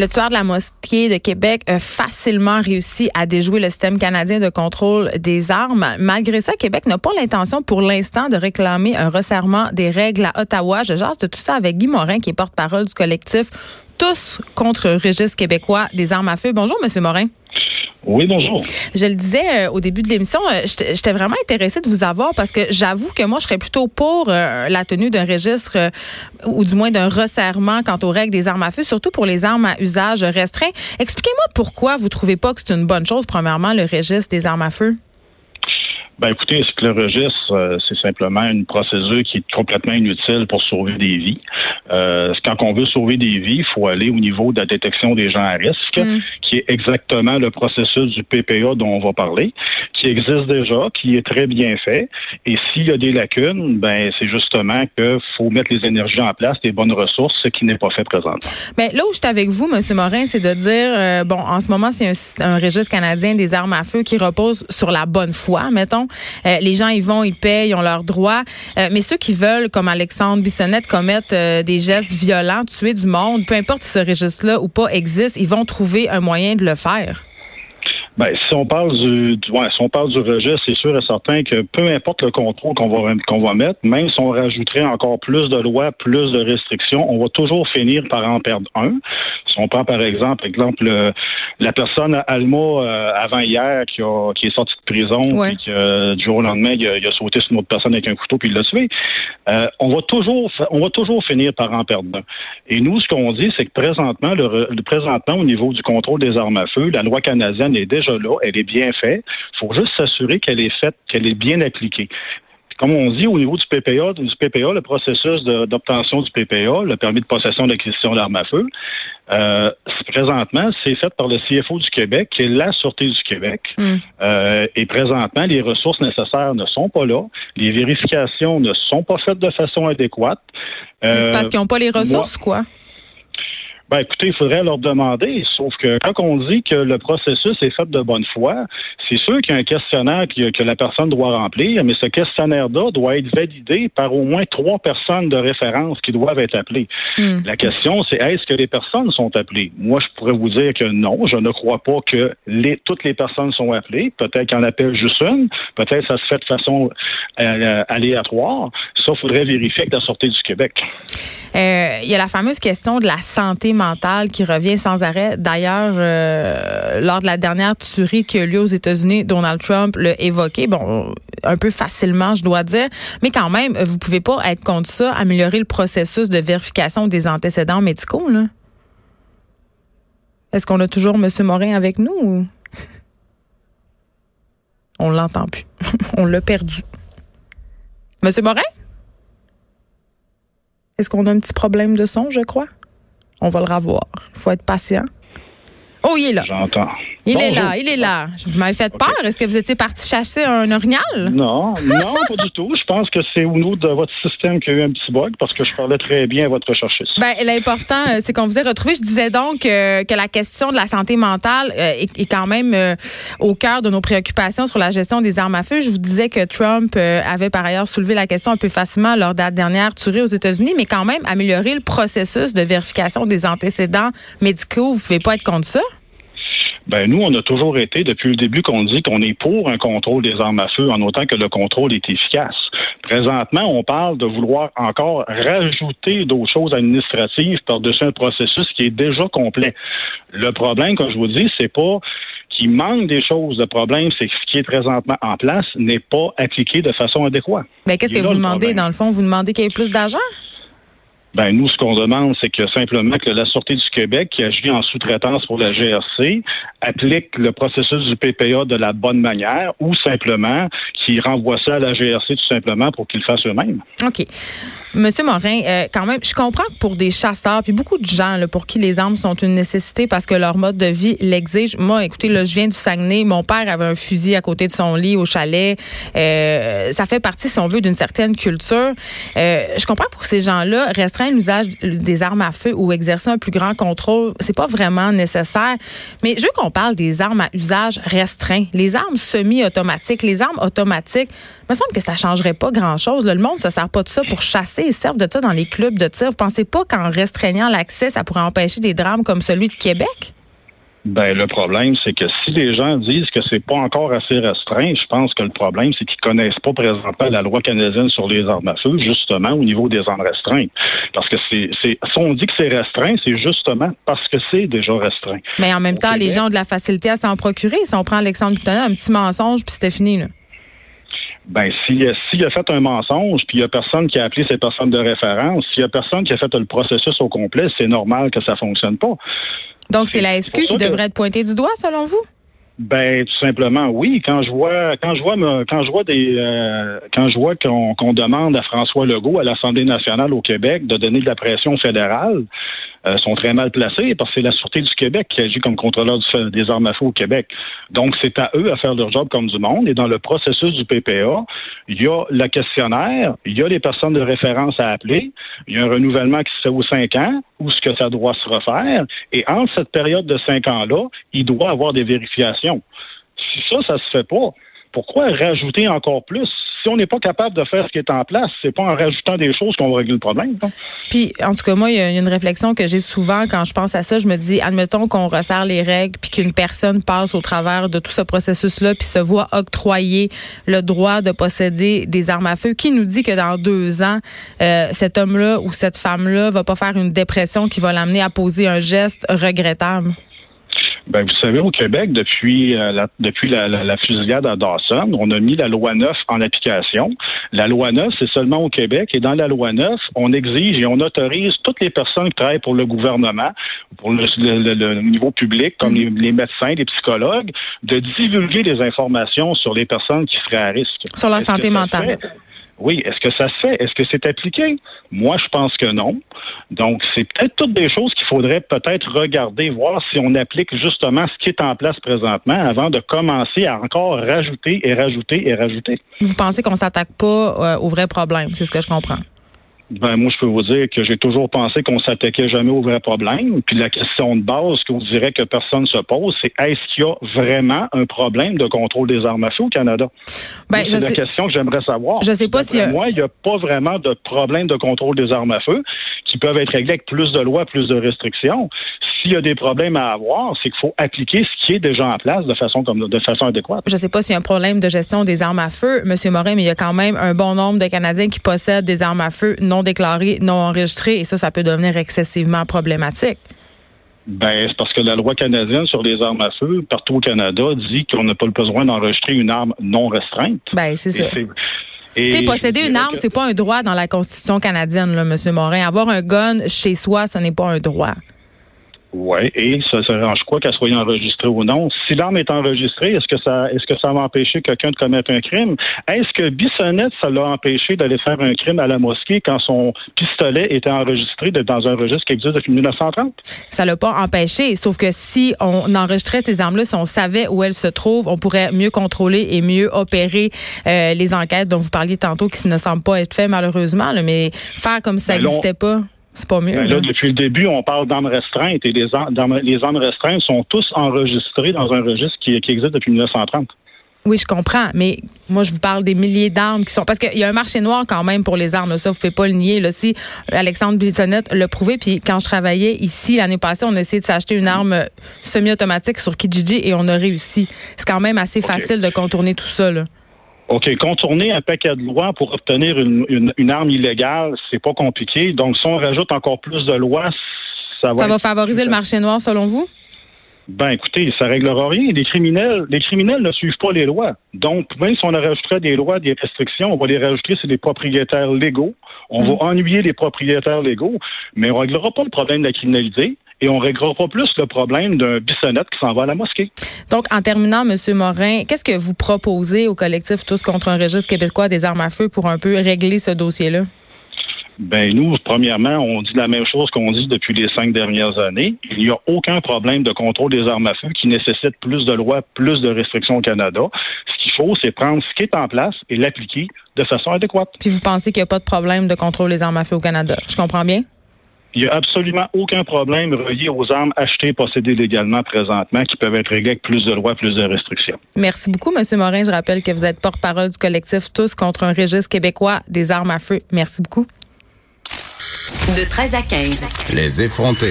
Le tueur de la mosquée de Québec a facilement réussi à déjouer le système canadien de contrôle des armes. Malgré ça, Québec n'a pas l'intention pour l'instant de réclamer un resserrement des règles à Ottawa. Je jase de tout ça avec Guy Morin, qui est porte-parole du collectif Tous contre registre québécois des armes à feu. Bonjour, Monsieur Morin. Oui, bonjour. Je le disais euh, au début de l'émission, euh, j'étais vraiment intéressée de vous avoir parce que j'avoue que moi, je serais plutôt pour euh, la tenue d'un registre ou du moins d'un resserrement quant aux règles des armes à feu, surtout pour les armes à usage restreint. Expliquez-moi pourquoi vous trouvez pas que c'est une bonne chose, premièrement, le registre des armes à feu? Ben écoutez, c'est que le registre, euh, c'est simplement une procédure qui est complètement inutile pour sauver des vies. Euh, quand on veut sauver des vies, il faut aller au niveau de la détection des gens à risque, mm. qui est exactement le processus du PPA dont on va parler, qui existe déjà, qui est très bien fait. Et s'il y a des lacunes, ben c'est justement qu'il faut mettre les énergies en place, des bonnes ressources, ce qui n'est pas fait présentement. Mais là où je suis avec vous, M. Morin, c'est de dire, euh, bon, en ce moment, c'est un, un registre canadien des armes à feu qui repose sur la bonne foi, mettons. Euh, les gens y vont, ils payent, ils ont leurs droits. Euh, mais ceux qui veulent, comme Alexandre Bissonnette, commettre euh, des gestes violents, tuer du monde, peu importe si ce registre-là ou pas existe, ils vont trouver un moyen de le faire. Ben, si on parle du, ouais, si on parle du registre, c'est sûr et certain que peu importe le contrôle qu'on va qu'on va mettre, même si on rajouterait encore plus de lois, plus de restrictions, on va toujours finir par en perdre un. Si on prend par exemple, exemple la personne Alma euh, avant hier qui, a, qui est sortie de prison, puis que du jour au lendemain il a, sauté sur une autre personne avec un couteau puis il l'a tué, euh, on va toujours on va toujours finir par en perdre un. Et nous, ce qu'on dit, c'est que présentement, le, présentement au niveau du contrôle des armes à feu, la loi canadienne est déjà là, elle est bien faite. Il faut juste s'assurer qu'elle est faite, qu'elle est bien appliquée comme on dit, au niveau du PPA, du PPA, le processus d'obtention du PPA, le permis de possession d'acquisition d'armes à feu, euh, présentement, c'est fait par le CFO du Québec, qui est la Sûreté du Québec. Hmm. Euh, et présentement, les ressources nécessaires ne sont pas là. Les vérifications ne sont pas faites de façon adéquate. c'est parce qu'ils n'ont pas les ressources, quoi? Ben, écoutez, il faudrait leur demander. Sauf que quand on dit que le processus est fait de bonne foi, c'est sûr qu'il y a un questionnaire que, la personne doit remplir, mais ce questionnaire-là doit être validé par au moins trois personnes de référence qui doivent être appelées. Hmm. La question, c'est est-ce que les personnes sont appelées? Moi, je pourrais vous dire que non, je ne crois pas que les, toutes les personnes sont appelées. Peut-être qu'on appelle juste une. Peut-être que ça se fait de façon euh, aléatoire. Ça, il faudrait vérifier avec la Sûreté du Québec. Euh, il y a la fameuse question de la santé qui revient sans arrêt. D'ailleurs, euh, lors de la dernière tuerie qui a eu lieu aux États-Unis, Donald Trump l'a évoqué, bon, un peu facilement, je dois dire, mais quand même, vous pouvez pas être contre ça, améliorer le processus de vérification des antécédents médicaux, là. Est-ce qu'on a toujours M. Morin avec nous ou... On l'entend plus. On l'a perdu. Monsieur Morin? Est-ce qu'on a un petit problème de son, je crois? On va le revoir. Il faut être patient. Oh, il est là. J'entends. Il est là, il est là. Vous m'avez fait peur. Est-ce que vous étiez parti chasser un orignal? Non, non, pas du tout. Je pense que c'est au niveau de votre système qu'il y a eu un petit bug parce que je parlais très bien à votre recherchiste. Ben, l'important, euh, c'est qu'on vous ait retrouvé. Je disais donc euh, que la question de la santé mentale euh, est, quand même au cœur de nos préoccupations sur la gestion des armes à feu. Je vous disais que Trump avait par ailleurs soulevé la question un peu facilement lors de la dernière tuerie aux États-Unis, mais quand même améliorer le processus de vérification des antécédents médicaux. Vous pouvez pas être contre ça? Ben nous, on a toujours été, depuis le début, qu'on dit qu'on est pour un contrôle des armes à feu, en autant que le contrôle est efficace. Présentement, on parle de vouloir encore rajouter d'autres choses administratives par-dessus un processus qui est déjà complet. Le problème, comme je vous dis, c'est pas qu'il manque des choses. Le problème, c'est que ce qui est présentement en place n'est pas appliqué de façon adéquate. Mais qu'est-ce que vous demandez, dans le fond? Vous demandez qu'il y ait plus d'argent? Ben nous, ce qu'on demande, c'est que simplement que la Sûreté du Québec, qui agit en sous-traitance pour la GRC, applique le processus du PPA de la bonne manière ou simplement qui renvoie ça à la GRC tout simplement pour qu'ils fassent eux-mêmes. OK. Monsieur Morin, euh, quand même, je comprends que pour des chasseurs, puis beaucoup de gens là, pour qui les armes sont une nécessité parce que leur mode de vie l'exige. Moi, écoutez, là, je viens du Saguenay. Mon père avait un fusil à côté de son lit au chalet. Euh, ça fait partie, si on veut, d'une certaine culture. Euh, je comprends pour ces gens-là, restreindre l'usage des armes à feu ou exercer un plus grand contrôle, c'est pas vraiment nécessaire. Mais je veux qu'on parle des armes à usage restreint. Les armes semi-automatiques, les armes automatiques, il me semble que ça changerait pas grand-chose. Le monde se sert pas de ça pour chasser. Ils servent de ça dans les clubs de tir. Vous pensez pas qu'en restreignant l'accès, ça pourrait empêcher des drames comme celui de Québec? Ben le problème, c'est que si les gens disent que c'est pas encore assez restreint, je pense que le problème, c'est qu'ils connaissent pas présentement la loi canadienne sur les armes à feu, justement au niveau des armes restreintes. Parce que c'est, si on dit que c'est restreint, c'est justement parce que c'est déjà restreint. Mais en même temps, les gens ont de la facilité à s'en procurer. Si on prend Alexandre Buchanan, un petit mensonge, puis c'était fini. Là. Ben, s'il a fait un mensonge, puis il y a personne qui a appelé ces personnes de référence, s'il y a personne qui a fait le processus au complet, c'est normal que ça fonctionne pas. Donc, c'est la SQ qui devrait être pointée du doigt, selon vous? Ben tout simplement oui. Quand je vois quand je vois quand je vois des euh, quand je vois qu'on demande à François Legault à l'Assemblée nationale au Québec de donner de la pression fédérale, euh, sont très mal placés parce que c'est la Sûreté du Québec qui agit comme contrôleur des armes à feu au Québec. Donc, c'est à eux à faire leur job comme du monde. Et dans le processus du PPA, il y a le questionnaire, il y a les personnes de référence à appeler, il y a un renouvellement qui se fait aux cinq ans, où ce que ça doit se refaire. Et entre cette période de cinq ans-là, il doit avoir des vérifications. Si ça, ça se fait pas, pourquoi rajouter encore plus? Si on n'est pas capable de faire ce qui est en place, c'est pas en rajoutant des choses qu'on va régler le problème. Puis, en tout cas, moi, il y a une réflexion que j'ai souvent quand je pense à ça. Je me dis, admettons qu'on resserre les règles, puis qu'une personne passe au travers de tout ce processus-là, puis se voit octroyer le droit de posséder des armes à feu. Qui nous dit que dans deux ans, euh, cet homme-là ou cette femme-là va pas faire une dépression qui va l'amener à poser un geste regrettable? Ben, vous savez, au Québec, depuis euh, la, depuis la, la, fusillade à Dawson, on a mis la loi 9 en application. La loi 9, c'est seulement au Québec. Et dans la loi 9, on exige et on autorise toutes les personnes qui travaillent pour le gouvernement, pour le, niveau public, comme les, les, médecins, les psychologues, de divulguer des informations sur les personnes qui seraient à risque. Sur la santé mentale. Oui, est-ce que ça se fait? Est-ce que c'est appliqué? Moi, je pense que non. Donc, c'est peut-être toutes des choses qu'il faudrait peut-être regarder, voir si on applique justement ce qui est en place présentement avant de commencer à encore rajouter et rajouter et rajouter. Vous pensez qu'on s'attaque pas euh, au vrai problème? C'est ce que je comprends. Ben, moi, je peux vous dire que j'ai toujours pensé qu'on s'attaquait jamais au vrai problème. Puis la question de base vous direz que personne se pose, c'est est-ce qu'il y a vraiment un problème de contrôle des armes à feu au Canada? Ben, c'est la question que j'aimerais savoir. Je sais pas si. Moi, il n'y a pas vraiment de problème de contrôle des armes à feu qui peuvent être réglés avec plus de lois, plus de restrictions s'il y a des problèmes à avoir, c'est qu'il faut appliquer ce qui est déjà en place de façon comme de façon adéquate. Je ne sais pas s'il y a un problème de gestion des armes à feu, Monsieur Morin, mais il y a quand même un bon nombre de Canadiens qui possèdent des armes à feu non déclarées, non enregistrées, et ça, ça peut devenir excessivement problématique. Ben, c'est parce que la loi canadienne sur les armes à feu, partout au Canada, dit qu'on n'a pas le besoin d'enregistrer une arme non restreinte. Ben, c'est ça. Et posséder une arme, c'est pas un droit dans la Constitution canadienne, là, M. Morin. Avoir un gun chez soi, ce n'est pas un droit. Oui, et ça s'arrange quoi qu'elle soit enregistrée ou non. Si l'arme est enregistrée, est-ce que ça est-ce que ça va empêcher quelqu'un de commettre un crime? Est-ce que Bissonnette, ça l'a empêché d'aller faire un crime à la mosquée quand son pistolet était enregistré dans un registre qui existe depuis 1930? Ça l'a pas empêché, sauf que si on enregistrait ces armes-là, si on savait où elles se trouvent, on pourrait mieux contrôler et mieux opérer euh, les enquêtes dont vous parliez tantôt qui ne semblent pas être faites malheureusement, mais faire comme si ça n'existait pas. C'est pas mieux. Ben là, depuis le début, on parle d'armes restreintes et les, les armes restreintes sont tous enregistrées dans un registre qui, existe depuis 1930. Oui, je comprends, mais moi, je vous parle des milliers d'armes qui sont. Parce qu'il y a un marché noir quand même pour les armes, ça, vous ne pouvez pas le nier. Là, si Alexandre Bissonnette l'a prouvé, puis quand je travaillais ici l'année passée, on a essayé de s'acheter une arme semi-automatique sur Kijiji et on a réussi. C'est quand même assez facile de contourner tout ça. Là. OK, contourner un paquet de lois pour obtenir une, une, arme illégale, c'est pas compliqué. Donc, si on rajoute encore plus de lois, ça va. Ça va favoriser le marché noir, selon vous? Ben, écoutez, ça réglera rien. Les criminels, les criminels ne suivent pas les lois. Donc, même si on rajouterait des lois, des restrictions, on va les rajouter sur les propriétaires légaux. On va hum. ennuyer les propriétaires légaux, mais on ne réglera pas le problème de la criminalité et on ne réglera pas plus le problème d'un bissonnette qui s'en va à la mosquée. Donc, en terminant, M. Morin, qu'est-ce que vous proposez au collectif Tous contre un registre québécois des armes à feu pour un peu régler ce dossier-là? Ben nous, premièrement, on dit la même chose qu'on dit depuis les cinq dernières années. Il n'y a aucun problème de contrôle des armes à feu qui nécessite plus de lois, plus de restrictions au Canada. Ce qu'il faut, c'est prendre ce qui est en place et l'appliquer de façon adéquate. Puis vous pensez qu'il n'y a pas de problème de contrôle des armes à feu au Canada? Je comprends bien? Il n'y a absolument aucun problème relié aux armes achetées et possédées légalement présentement qui peuvent être réglées avec plus de lois, plus de restrictions. Merci beaucoup, M. Morin. Je rappelle que vous êtes porte-parole du collectif Tous contre un registre québécois des armes à feu. Merci beaucoup. De 13 à 15. Les effrontés.